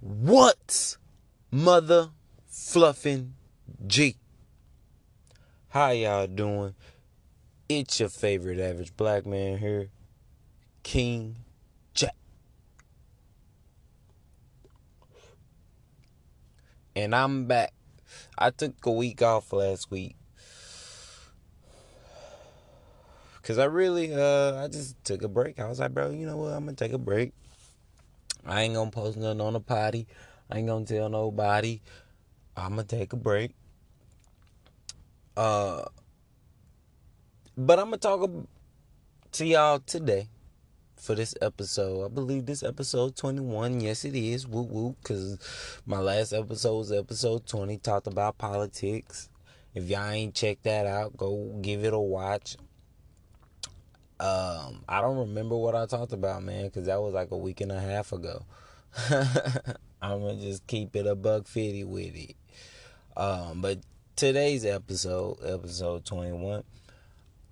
What's mother fluffing G? How y'all doing? It's your favorite average black man here, King Jack. And I'm back. I took a week off last week. Cause I really uh I just took a break. I was like, bro, you know what? I'm gonna take a break. I ain't gonna post nothing on the potty. I ain't gonna tell nobody. I'm gonna take a break. Uh, but I'm gonna talk to y'all today for this episode. I believe this episode 21. Yes, it is. Woo woo. Cause my last episode was episode 20. Talked about politics. If y'all ain't checked that out, go give it a watch. Um, I don't remember what I talked about, man, because that was like a week and a half ago. I'm gonna just keep it a buck fifty with it. Um, but today's episode, episode 21,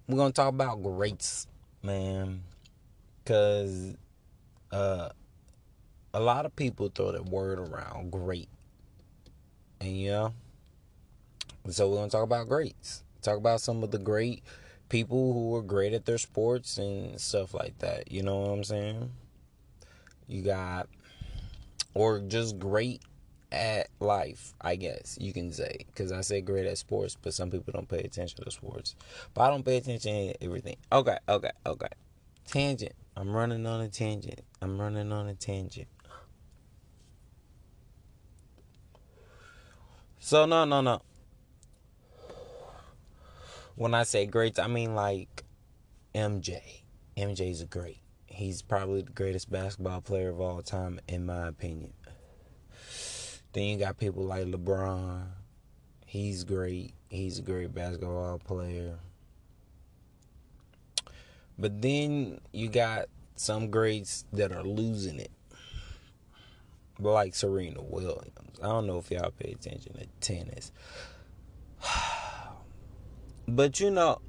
we're gonna talk about greats, man, because uh, a lot of people throw that word around, great, and know, so we're gonna talk about greats. Talk about some of the great people who are great at their sports and stuff like that. You know what I'm saying? You got, or just great at life, I guess you can say. Because I say great at sports, but some people don't pay attention to sports. But I don't pay attention to everything. Okay, okay, okay. Tangent. I'm running on a tangent. I'm running on a tangent. So, no, no, no when I say greats, I mean like MJ. MJ's a great. He's probably the greatest basketball player of all time, in my opinion. Then you got people like LeBron. He's great. He's a great basketball player. But then you got some greats that are losing it. Like Serena Williams. I don't know if y'all pay attention to tennis. But you know,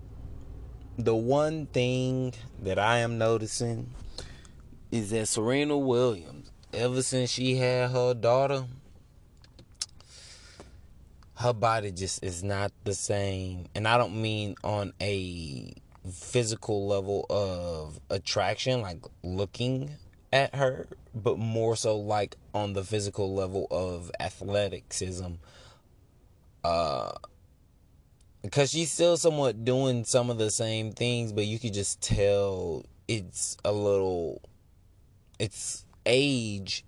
the one thing that I am noticing is that Serena Williams, ever since she had her daughter, her body just is not the same. And I don't mean on a physical level of attraction, like looking at her, but more so like on the physical level of athleticism. Uh, because she's still somewhat doing some of the same things, but you could just tell it's a little, it's age.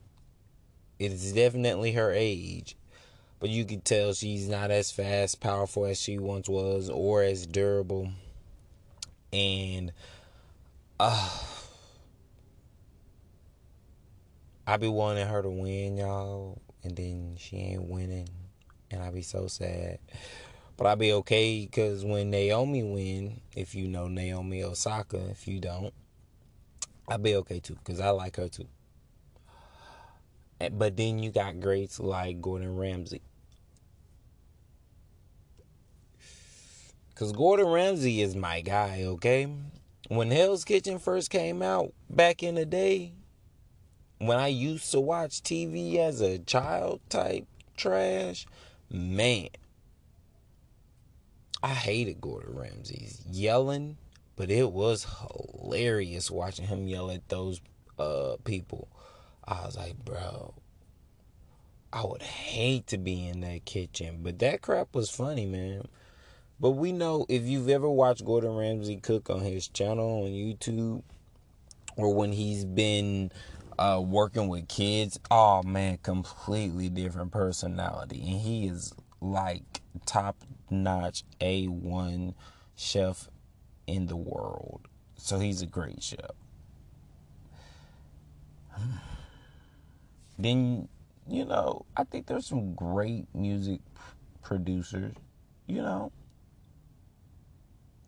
It's definitely her age, but you could tell she's not as fast, powerful as she once was, or as durable. And, uh, I be wanting her to win, y'all, and then she ain't winning, and I be so sad. But I'll be okay because when Naomi win, if you know Naomi Osaka, if you don't, I'll be okay too because I like her too. But then you got greats like Gordon Ramsay. Because Gordon Ramsay is my guy, okay? When Hell's Kitchen first came out back in the day, when I used to watch TV as a child type trash, man, I hated Gordon Ramsay's yelling, but it was hilarious watching him yell at those uh, people. I was like, bro, I would hate to be in that kitchen, but that crap was funny, man. But we know if you've ever watched Gordon Ramsay cook on his channel on YouTube, or when he's been uh, working with kids, oh man, completely different personality, and he is like top notch A1 chef in the world. So he's a great chef. Then, you know, I think there's some great music producers, you know,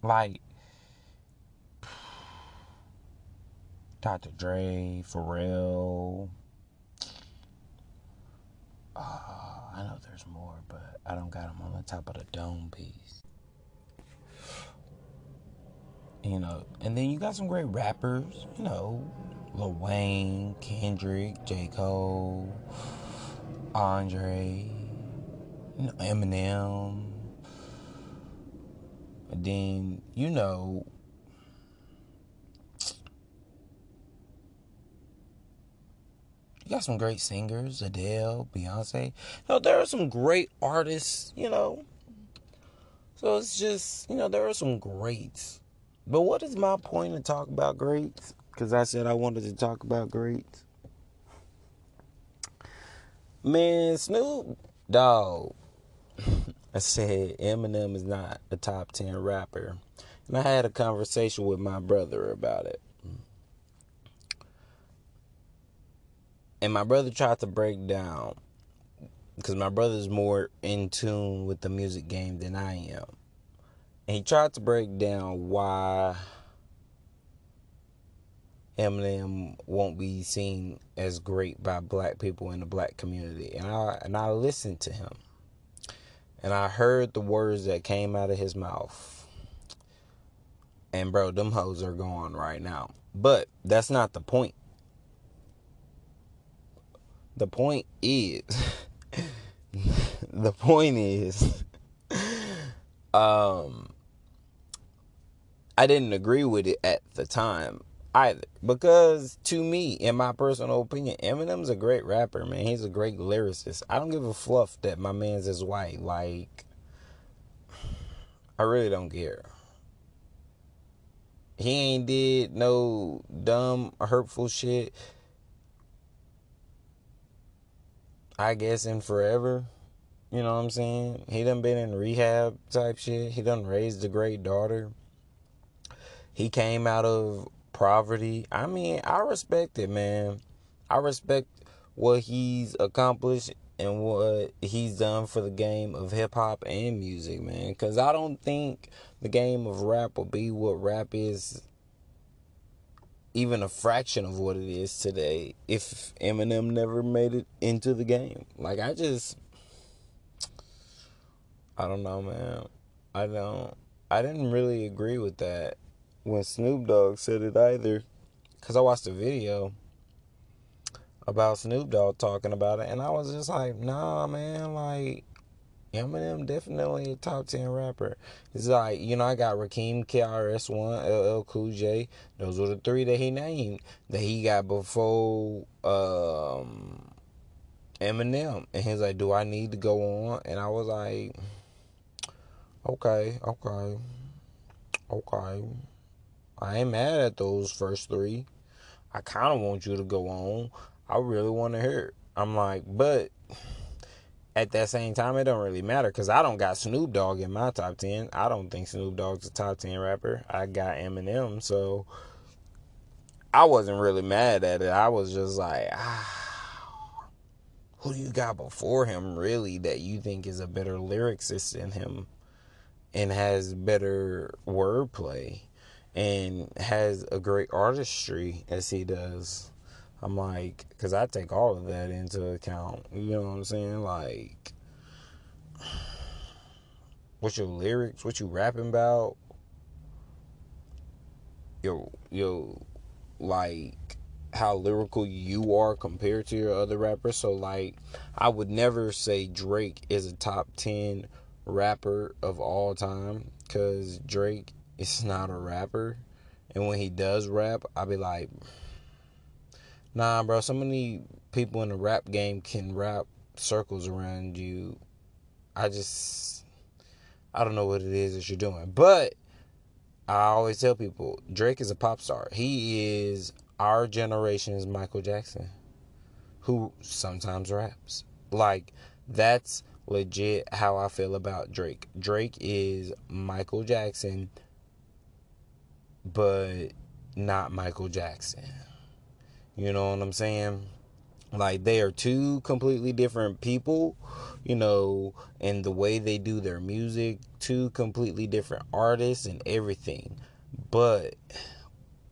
like Dr. Dre, Pharrell. Uh, I know there's more, but I don't got them on the top of the dome piece. You know, and then you got some great rappers, you know, Lil Wayne, Kendrick, J. Cole, Andre, you know, Eminem. And then, you know, you got some great singers, Adele, Beyonce. Know, there are some great artists, you know. So it's just, you know, there are some greats. But what is my point to talk about greats? Because I said I wanted to talk about greats. Man, Snoop Dogg. I said Eminem is not a top 10 rapper. And I had a conversation with my brother about it. And my brother tried to break down because my brother's more in tune with the music game than I am. And he tried to break down why Eminem won't be seen as great by black people in the black community. And I and I listened to him. And I heard the words that came out of his mouth. And bro, them hoes are gone right now. But that's not the point. The point is the point is um I didn't agree with it at the time either. Because to me, in my personal opinion, Eminem's a great rapper, man. He's a great lyricist. I don't give a fluff that my man's is white. Like, I really don't care. He ain't did no dumb, hurtful shit. I guess in forever. You know what I'm saying? He done been in rehab type shit. He done raised a great daughter. He came out of poverty. I mean, I respect it, man. I respect what he's accomplished and what he's done for the game of hip hop and music, man. Because I don't think the game of rap will be what rap is, even a fraction of what it is today, if Eminem never made it into the game. Like, I just. I don't know, man. I don't. I didn't really agree with that when Snoop Dogg said it either. Because I watched a video about Snoop Dogg talking about it, and I was just like, nah, man, like, Eminem definitely a top 10 rapper. It's like, you know, I got Rakim, KRS-One, LL Cool J. Those were the three that he named that he got before um, Eminem. And he's like, do I need to go on? And I was like, okay, okay, okay. I ain't mad at those first three. I kind of want you to go on. I really want to hear it. I'm like, but at that same time, it don't really matter because I don't got Snoop Dogg in my top 10. I don't think Snoop Dogg's a top 10 rapper. I got Eminem, so I wasn't really mad at it. I was just like, ah, who do you got before him, really, that you think is a better lyricist than him and has better wordplay? and has a great artistry as he does. I'm like, because I take all of that into account. You know what I'm saying? Like, what's your lyrics? What you rapping about? Yo, yo, like how lyrical you are compared to your other rappers. So, like, I would never say Drake is a top 10 rapper of all time because Drake is not a rapper. And when he does rap, I'll be like, nah, bro, so many people in the rap game can rap circles around you. I just, I don't know what it is that you're doing. But I always tell people Drake is a pop star. He is our generation's Michael Jackson, who sometimes raps. Like, that's legit how I feel about Drake. Drake is Michael Jackson but not Michael Jackson. You know what I'm saying? Like they are two completely different people, you know, and the way they do their music, two completely different artists and everything. But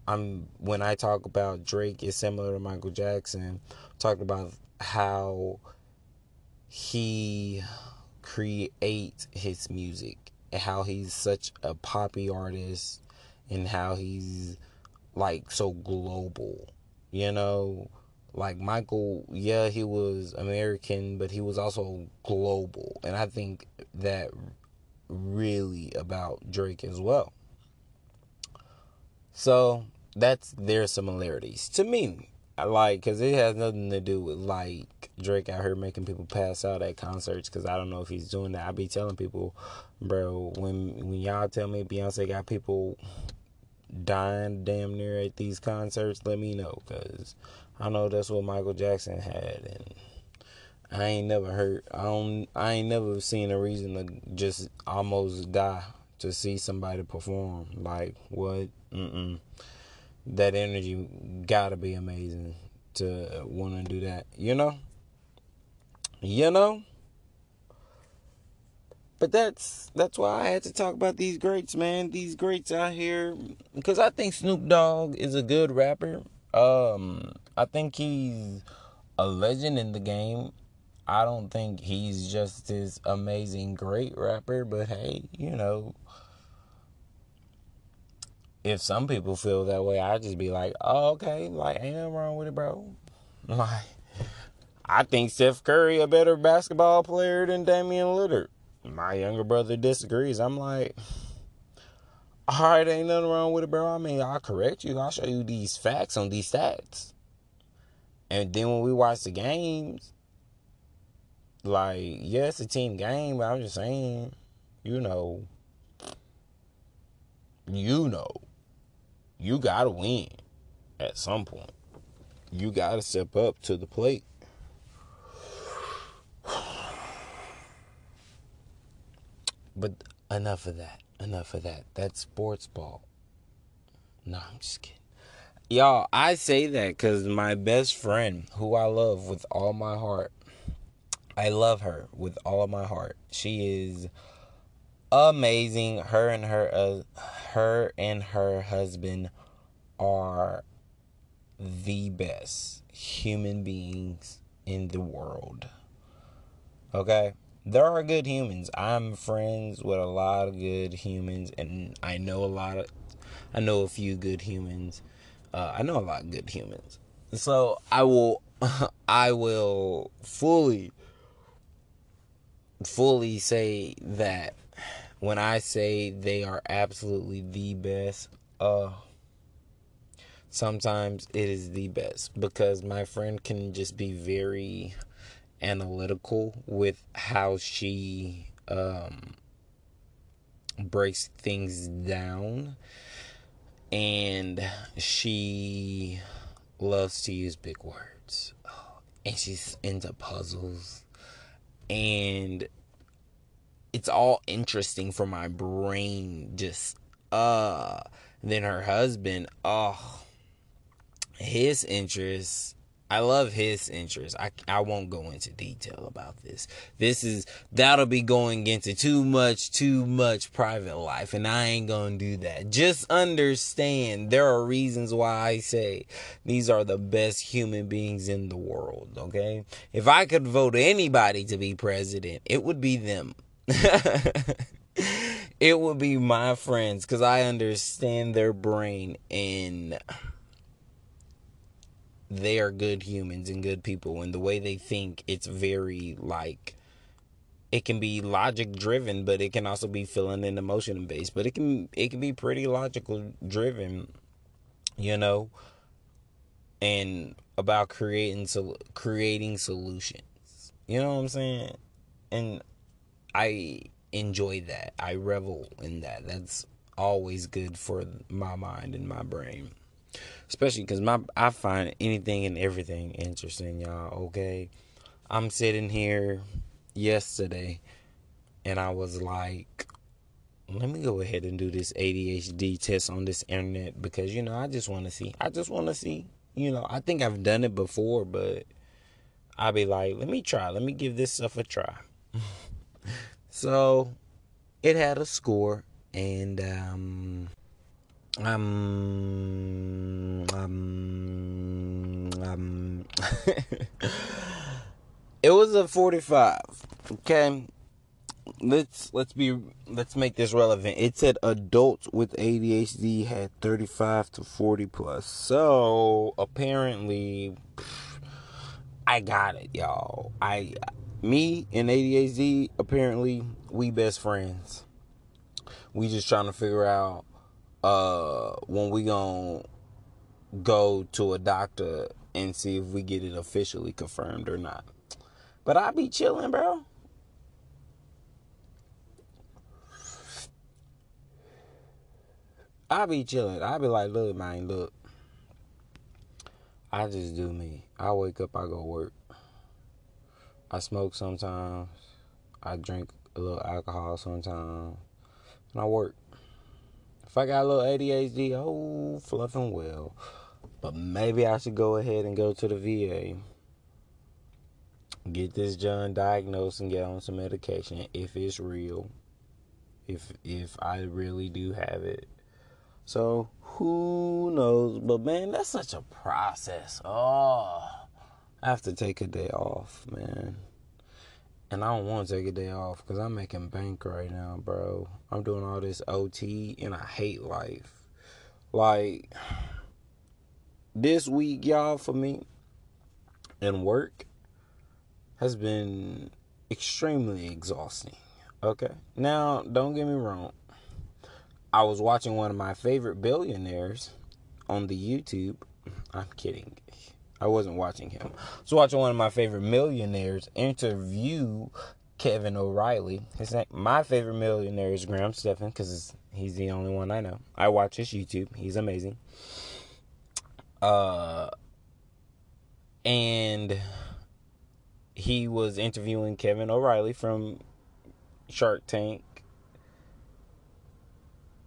I'm when I talk about Drake is similar to Michael Jackson, talking about how he creates his music and how he's such a poppy artist and how he's like so global, you know, Like Michael, yeah, he was American, but he was also global. And I think that really about Drake as well. So that's their similarities to me. I like because it has nothing to do with like Drake out here making people pass out at concerts. Because I don't know if he's doing that. I be telling people, bro, when when y'all tell me Beyonce got people dying damn near at these concerts, let me know. Because I know that's what Michael Jackson had, and I ain't never heard. I don't. I ain't never seen a reason to just almost die to see somebody perform. Like what? Mm-mm. That energy gotta be amazing to want to do that. You know. You know. But that's that's why I had to talk about these greats, man. These greats out here, because I think Snoop Dogg is a good rapper. Um, I think he's a legend in the game. I don't think he's just this amazing, great rapper, but hey, you know, if some people feel that way, I just be like, oh, okay, like, ain't nothing wrong with it, bro. Like, I think Steph Curry a better basketball player than Damian Lillard. My younger brother disagrees. I'm like, all right, ain't nothing wrong with it, bro. I mean, I'll correct you. I'll show you these facts on these stats. And then when we watch the games, like, yeah, it's a team game, but I'm just saying, you know, you know, you gotta win at some point. You gotta step up to the plate. But enough of that. Enough of that. That's sports ball. No, I'm just kidding. Y'all, I say that because my best friend, who I love with all my heart, I love her with all of my heart. She is amazing. Her and her, uh, her and her husband are the best human beings in the world. Okay? There are good humans. I'm friends with a lot of good humans and I know a lot of I know a few good humans. Uh, I know a lot of good humans. So I will I will fully fully say that when I say they are absolutely the best, uh sometimes it is the best because my friend can just be very analytical with how she um breaks things down. And she loves to use big words. And she's into puzzles. And it's all interesting for my brain just uh then her husband oh his interests I love his interest. I, I won't go into detail about this. This is that'll be going into too much too much private life and I ain't to do that. Just understand there are reasons why I say these are the best human beings in the world, okay? If I could vote anybody to be president, it would be them. it would be my friends cuz I understand their brain and they are good humans and good people and the way they think it's very like it can be logic driven but it can also be feeling and emotion based but it can it can be pretty logical driven you know and about creating so creating solutions. You know what i'm saying? And i enjoy that. I revel in that. That's always good for my mind and my brain especially because my I find anything and everything interesting, y'all. Okay, I'm sitting here yesterday, and I was like, let me go ahead and do this ADHD test on this internet because you know I just want to see. I just want to see. You know, I think I've done it before, but I'll be like, let me try. Let me give this stuff a try. so it had a score, and um, um, um, um, it was a 45. Okay. Let's let's be let's make this relevant. It said adults with ADHD had 35 to 40 plus. So, apparently I got it, y'all. I me and ADHD apparently we best friends. We just trying to figure out uh when we to go to a doctor and see if we get it officially confirmed or not. But I be chilling, bro. I be chilling. I be like, look, man, look. I just do me. I wake up, I go work. I smoke sometimes. I drink a little alcohol sometimes. And I work. If I got a little ADHD, oh, fluffing well. But maybe I should go ahead and go to the VA. Get this John diagnosed and get on some medication if it's real. If if I really do have it. So who knows? But man, that's such a process. Oh, I have to take a day off, man. And I don't want to take a day off because I'm making bank right now, bro. I'm doing all this OT and I hate life. Like, this week, y'all, for me, and work has been extremely exhausting. Okay? Now, don't get me wrong. I was watching one of my favorite billionaires on the YouTube. I'm kidding. I wasn't watching him. I was watching one of my favorite millionaires interview Kevin O'Leary. His name, my favorite millionaire is Graham Stephan because he's the only one I know. I watch his YouTube. He's amazing. Uh, and he was interviewing Kevin O'Leary from Shark Tank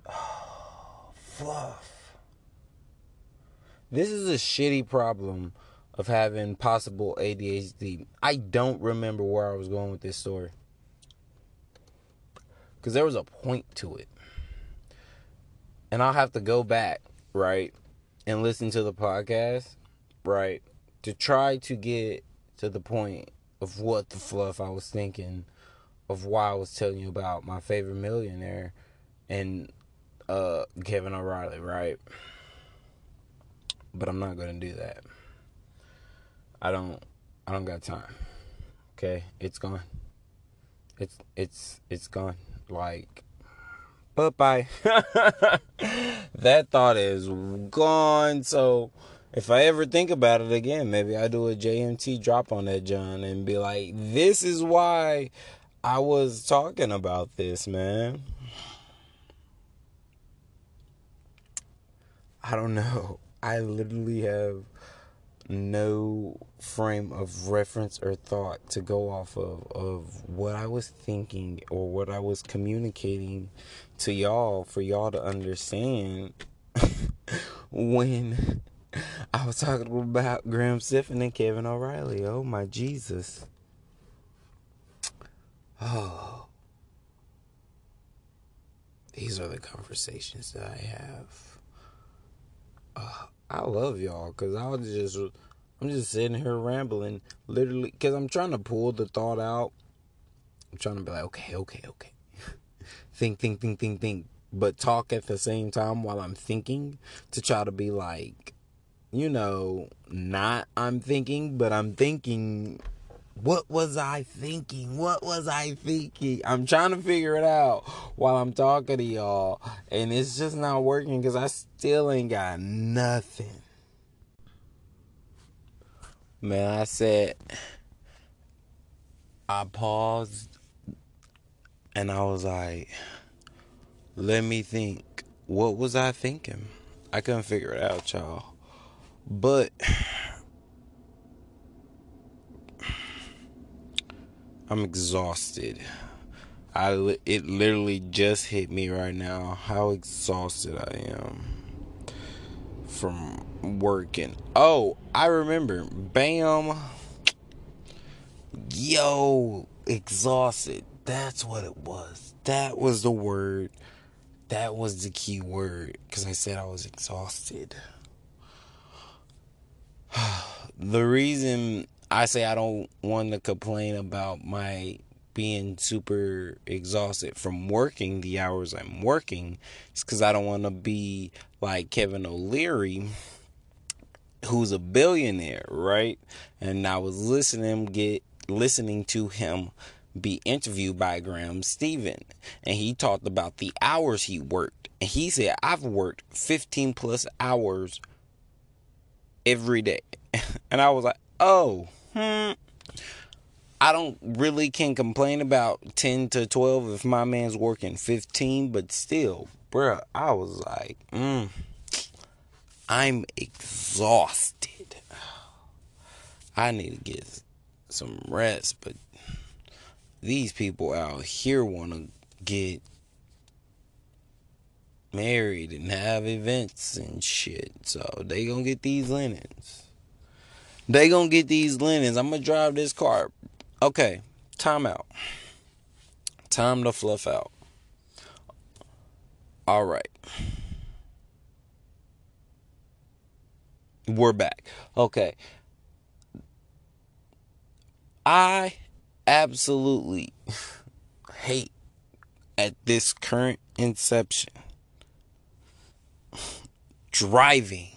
fluff. This is a shitty problem of having possible ADHD. I don't remember where I was going with this story. Because there was a point to it. And I'll have to go back, right, and listen to the podcast, right, to try to get to the point of what the fluff I was thinking of why I was telling you about my favorite millionaire and uh, Kevin O'Leary, right? But I'm not gonna do that. I don't. I don't got time. Okay, it's gone. It's it's it's gone. Like, bye bye. that thought is gone. So if I ever think about it again, maybe I do a JMT drop on that John and be like, "This is why I was talking about this, man." I don't know. I literally have no frame of reference or thought to go off of of what I was thinking or what I was communicating to y'all for y'all to understand when I was talking about Graham Stephan and Kevin O'Leary. Oh my Jesus. Oh. These are the conversations that I have uh, I love y'all because I was just I'm just sitting here rambling, literally, because I'm trying to pull the thought out. I'm trying to be like, okay, okay, okay, think, think, think, think, think, but talk at the same time while I'm thinking to try to be like, you know, not I'm thinking, but I'm thinking what was I thinking? What was I thinking? I'm trying to figure it out while I'm talking to y'all. And it's just not working because I still ain't got nothing. Man, I said, I paused and I was like, let me think. What was I thinking? I couldn't figure it out, y'all. But I'm exhausted. I it literally just hit me right now how exhausted I am from working. Oh, I remember. Bam. Yo, exhausted. That's what it was. That was the word. That was the key word cuz I said I was exhausted. the reason I say I don't want to complain about my being super exhausted from working the hours I'm working. It's because I don't want to be like Kevin O'Leary who's a billionaire, right? And I was listening get listening to him be interviewed by Graham Stephan and he talked about the hours he worked and he said I've worked 15 plus hours every day and I was like oh hmm I don't really can complain about 10 to 12 if my man's working 15 but still bruh I was like mm, I'm exhausted I need to get some rest but these people out here want to get married and have events and shit. So they gonna get these linens. They gonna get these linens. I'm gonna drive this car. Okay, time out. Time to fluff out. All right. We're back. Okay. I absolutely hate at this current inception driving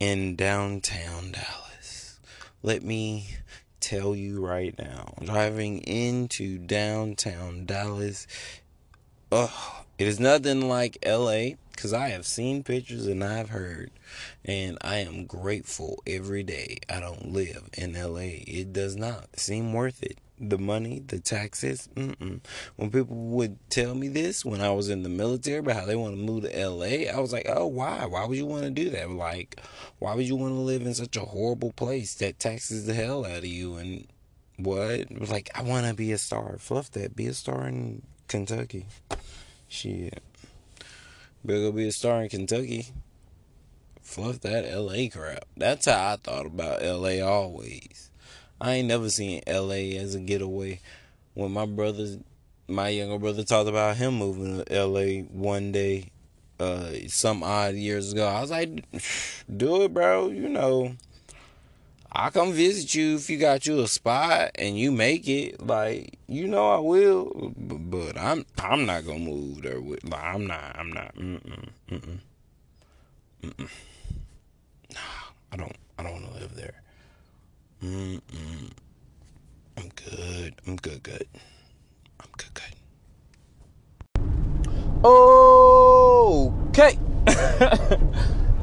in downtown Dallas. Let me tell you right now, driving into downtown Dallas, oh, it is nothing like LA because I have seen pictures and I've heard, and I am grateful every day I don't live in LA. It does not seem worth it. The money, the taxes. Mm-mm. When people would tell me this when I was in the military about how they want to move to LA, I was like, oh, why? Why would you want to do that? Like, why would you want to live in such a horrible place that taxes the hell out of you? And what? Like, I want to be a star. Fluff that. Be a star in Kentucky. Shit. Better go be a star in Kentucky. Fluff that LA crap. That's how I thought about LA always. I ain't never seen LA as a getaway. When my brothers, my younger brother talked about him moving to LA one day, uh, some odd years ago, I was like, do it, bro. You know, I come visit you if you got you a spot and you make it. Like you know, I will. But, but I'm I'm not gonna move there with. Like, I'm not. I'm not. Mm-mm. Mm-mm. Mm-mm. I don't. I don't want to live there. I'm good. I'm good. Good. I'm good. Good. Okay.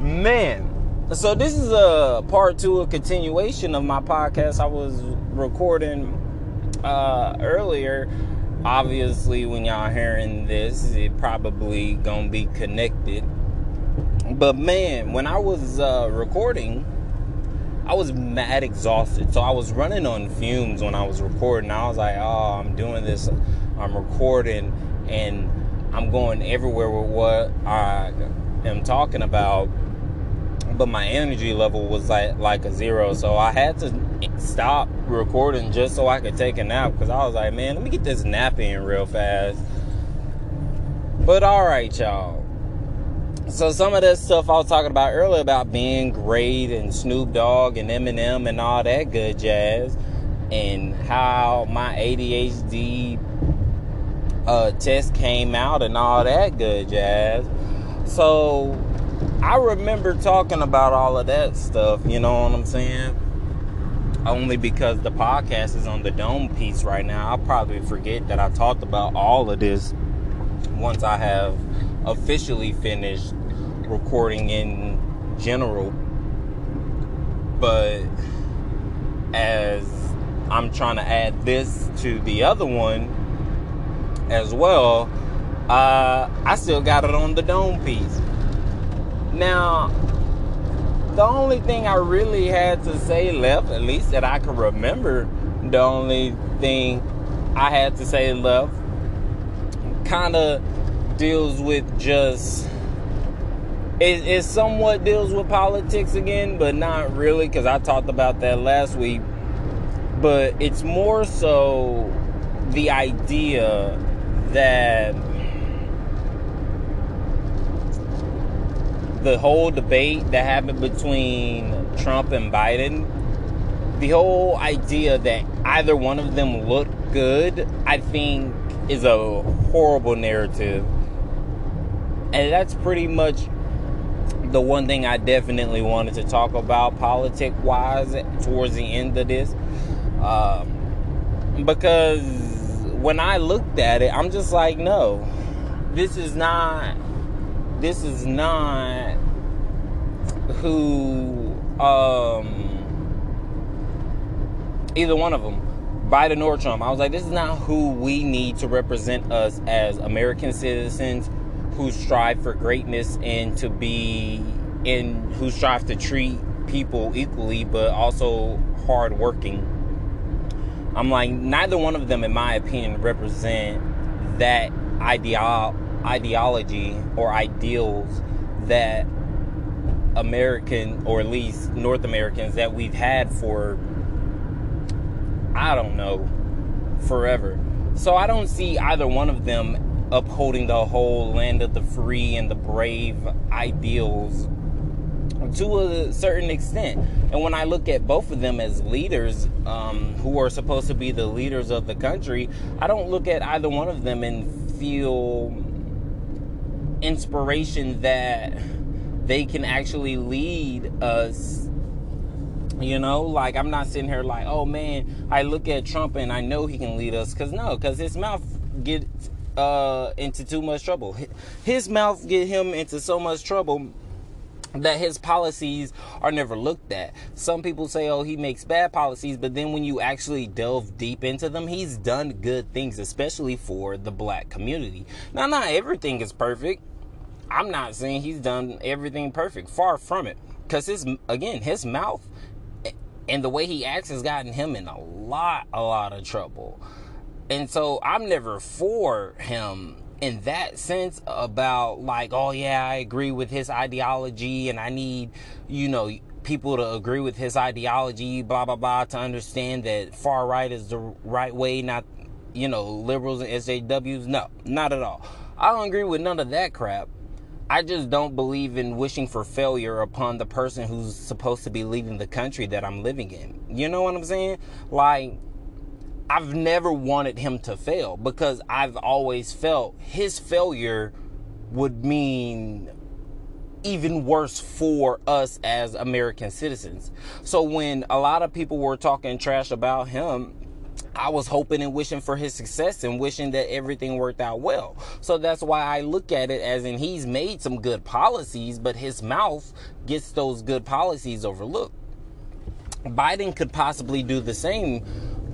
Man so this is a part two, a continuation of my podcast I was recording uh, earlier. Obviously, when y'all hearing this, it probably gonna be connected. But man, when I was uh, recording, I was mad exhausted. So I was running on fumes when I was recording. I was like, oh, I'm doing this, I'm recording, and I'm going everywhere with what I am talking about. But my energy level was like like a zero. So i had to stop recording just so i could take a nap because i was like man let me get this nap in real fast. But all right y'all so some of this stuff i was talking about earlier about being great and snoop dogg and eminem and all that good jazz and how my adhd uh, test came out and all that good jazz so I remember talking about all of that stuff, you know what I'm saying? Only because the podcast is on the dome piece right now. I'll probably forget that I talked about all of this once I have officially finished recording in general. But as I'm trying to add this to the other one as well, uh, I still got it on the dome piece. Now, the only thing I really had to say left, at least that I can remember, the only thing I had to say left kind of deals with just. It, it somewhat deals with politics again, but not really, because I talked about that last week. But it's more so the idea that the whole debate that happened between Trump and Biden, the whole idea that either one of them looked good, I think is a horrible narrative. And that's pretty much the one thing I definitely wanted to talk about politic wise towards the end of this. Um, because when I looked at it, I'm just like, no, this is not, this is not who, um, either one of them. Biden or Trump. I was like, this is not who we need to represent us as American citizens who strive for greatness and to be in who strive to treat people equally but also hardworking. I'm like, neither one of them, in my opinion, represent that ideal ideology or ideals that American or at least North Americans that we've had for I don't know, forever. So I don't see either one of them upholding the whole land of the free and the brave ideals to a certain extent. And when I look at both of them as leaders, um, who are supposed to be the leaders of the country, I don't look at either one of them and feel inspiration that they can actually lead us you know, like I'm not sitting here like, oh man, I look at Trump and I know he can lead us. Cause no, cause his mouth get uh, into too much trouble. His mouth get him into so much trouble that his policies are never looked at. Some people say, oh, he makes bad policies, but then when you actually delve deep into them, he's done good things, especially for the black community. Now, not everything is perfect. I'm not saying he's done everything perfect. Far from it. Because his, again, his mouth and the way he acts has gotten him in a lot, a lot of trouble. And so I'm never for him in that sense about like, oh yeah, I agree with his ideology and I need, you know, people to agree with his ideology, blah blah blah, to understand that far right is the right way, not you know, liberals and SJWs. No, not at all. I don't agree with none of that crap. I just don't believe in wishing for failure upon the person who's supposed to be leading the country that I'm living in. You know what I'm saying? Like, I've never wanted him to fail because I've always felt his failure would mean even worse for us as American citizens. So when a lot of people were talking trash about him, I was hoping and wishing for his success and wishing that everything worked out well. So that's why I look at it as in he's made some good policies, but his mouth gets those good policies overlooked. Biden could possibly do the same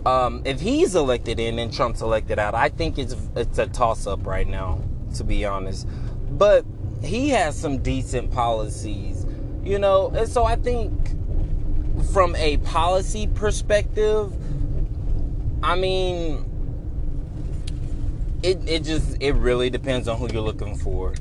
um, if he's elected in and Trump's elected out. I think it's it's a toss up right now, to be honest. But he has some decent policies, you know, and so I think from a policy perspective I mean, it it just it really depends on who you're looking for.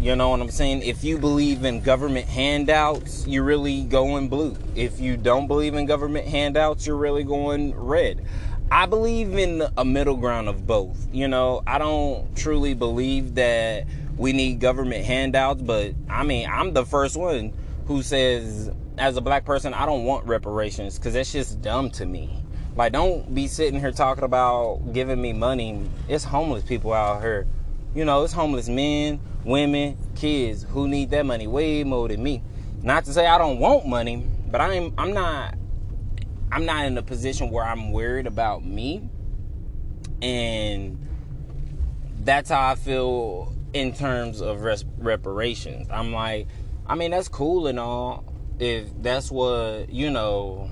You know what I'm saying? If you believe in government handouts, you're really going blue. If you don't believe in government handouts, you're really going red. I believe in a middle ground of both. You know, I don't truly believe that we need government handouts, but I mean, I'm the first one who says, as a black person, I don't want reparations because that's just dumb to me. Like, don't be sitting here talking about giving me money. It's homeless people out here. You know, it's homeless men, women, kids who need that money way more than me. Not to say I don't want money, but I'm I'm not I'm not in a position where I'm worried about me. And that's how I feel in terms of res- reparations. I'm like, I mean, that's cool and all. If that's what, you know,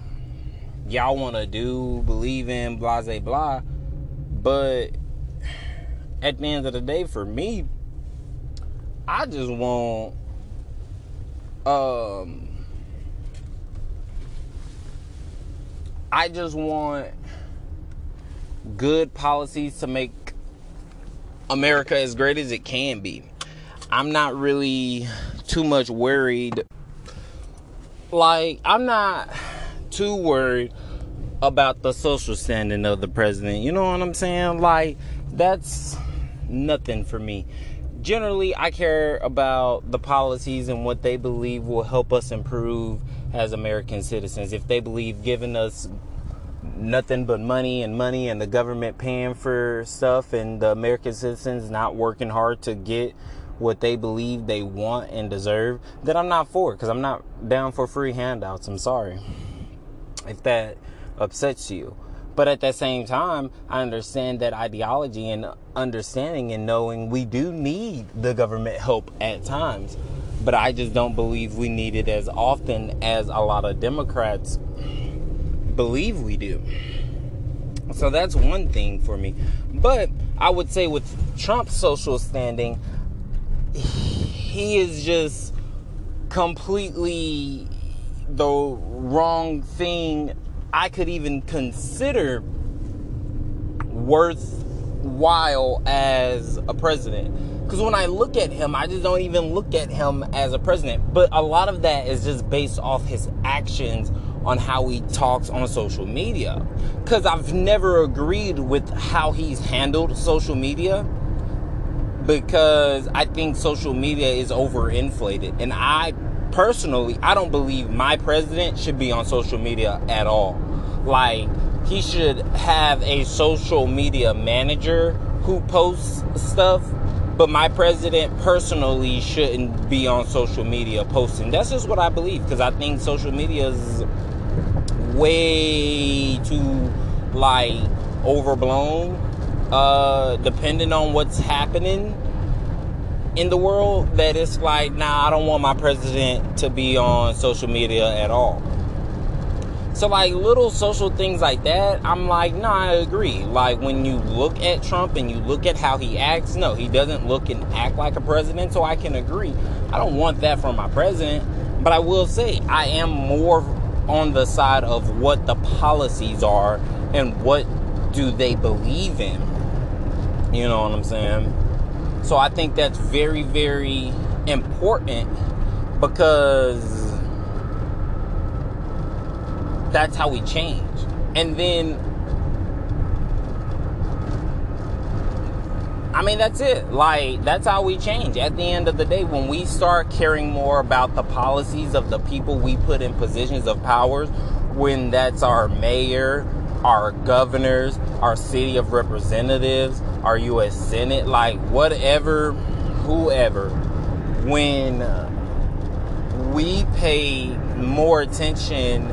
y'all want to do, believe in, blah, blah, blah. But at the end of the day, for me, I just want, um, I just want good policies to make America as great as it can be. I'm not really too much worried. Like, I'm not too worried about the social standing of the president. You know what I'm saying? Like, that's nothing for me. Generally, I care about the policies and what they believe will help us improve as American citizens. If they believe giving us nothing but money and money and the government paying for stuff and the American citizens not working hard to get what they believe they want and deserve, then I'm not for it because I'm not down for free handouts. I'm sorry if that upsets you. But at the same time, I understand that ideology and understanding and knowing we do need the government help at times. But I just don't believe we need it as often as a lot of Democrats believe we do. So that's one thing for me. But I would say with Trump's social standing, he is just completely the wrong thing I could even consider worthwhile as a president. Because when I look at him, I just don't even look at him as a president. But a lot of that is just based off his actions on how he talks on social media. Because I've never agreed with how he's handled social media because I think social media is overinflated. And I personally, I don't believe my president should be on social media at all. Like, he should have a social media manager who posts stuff, but my president personally shouldn't be on social media posting. That's just what I believe because I think social media is way too like overblown uh depending on what's happening in the world that it's like nah I don't want my president to be on social media at all so like little social things like that I'm like no nah, I agree like when you look at Trump and you look at how he acts no he doesn't look and act like a president so I can agree I don't want that from my president but I will say I am more on the side of what the policies are and what do they believe in. You know what I'm saying? So I think that's very, very important because that's how we change. And then I mean, that's it. Like, that's how we change. At the end of the day, when we start caring more about the policies of the people we put in positions of powers, when that's our mayor, our governors, our city of representatives, our U.S. Senate, like whatever, whoever, when uh, we pay more attention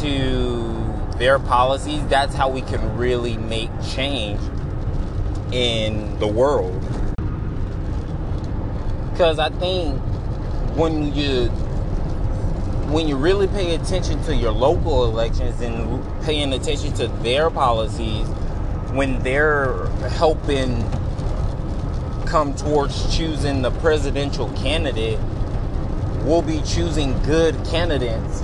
to their policies, that's how we can really make change in the world. Because I think when you when you really pay attention to your local elections and paying attention to their policies when they're helping come towards choosing the presidential candidate we'll be choosing good candidates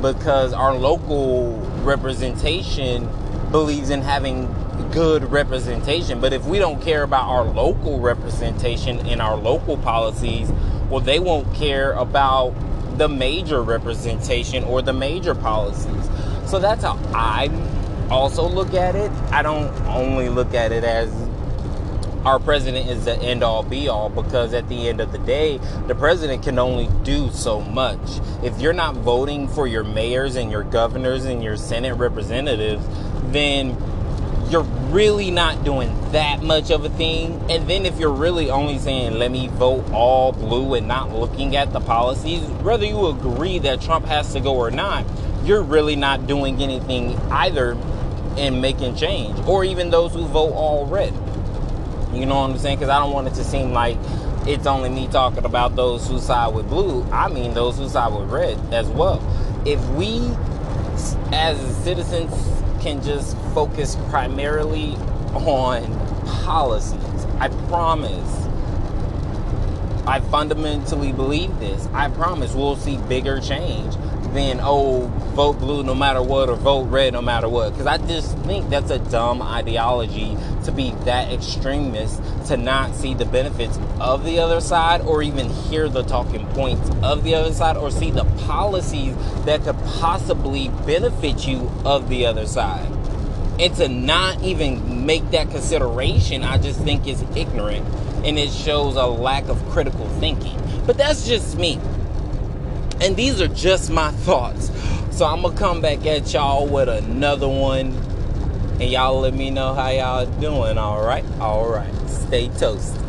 because our local representation believes in having good representation. But if we don't care about our local representation and our local policies, well, they won't care about the major representation or the major policies. So that's how I also look at it. I don't only look at it as our president is the end all be all because at the end of the day, the president can only do so much. If you're not voting for your mayors and your governors and your Senate representatives, then you're really not doing that much of a thing. And then if you're really only saying, let me vote all blue and not looking at the policies, whether you agree that Trump has to go or not, you're really not doing anything either in making change. Or even those who vote all red. You know what I'm saying? Because I don't want it to seem like it's only me talking about those who side with blue. I mean those who side with red as well. If we, as citizens, can just focus primarily on policies. I promise. I fundamentally believe this. I promise we'll see bigger change than, oh, vote blue no matter what or vote red no matter what. Because I just think that's a dumb ideology to be that extremist to not see the benefits of the other side or even hear the talking points of the other side or see the policies that could possibly benefit you of the other side and to not even make that consideration, I just think is ignorant and it shows a lack of critical thinking. But that's just me. And these are just my thoughts. So I'm gonna come back at y'all with another one. And y'all let me know how y'all doing, alright? Alright. Stay toasty.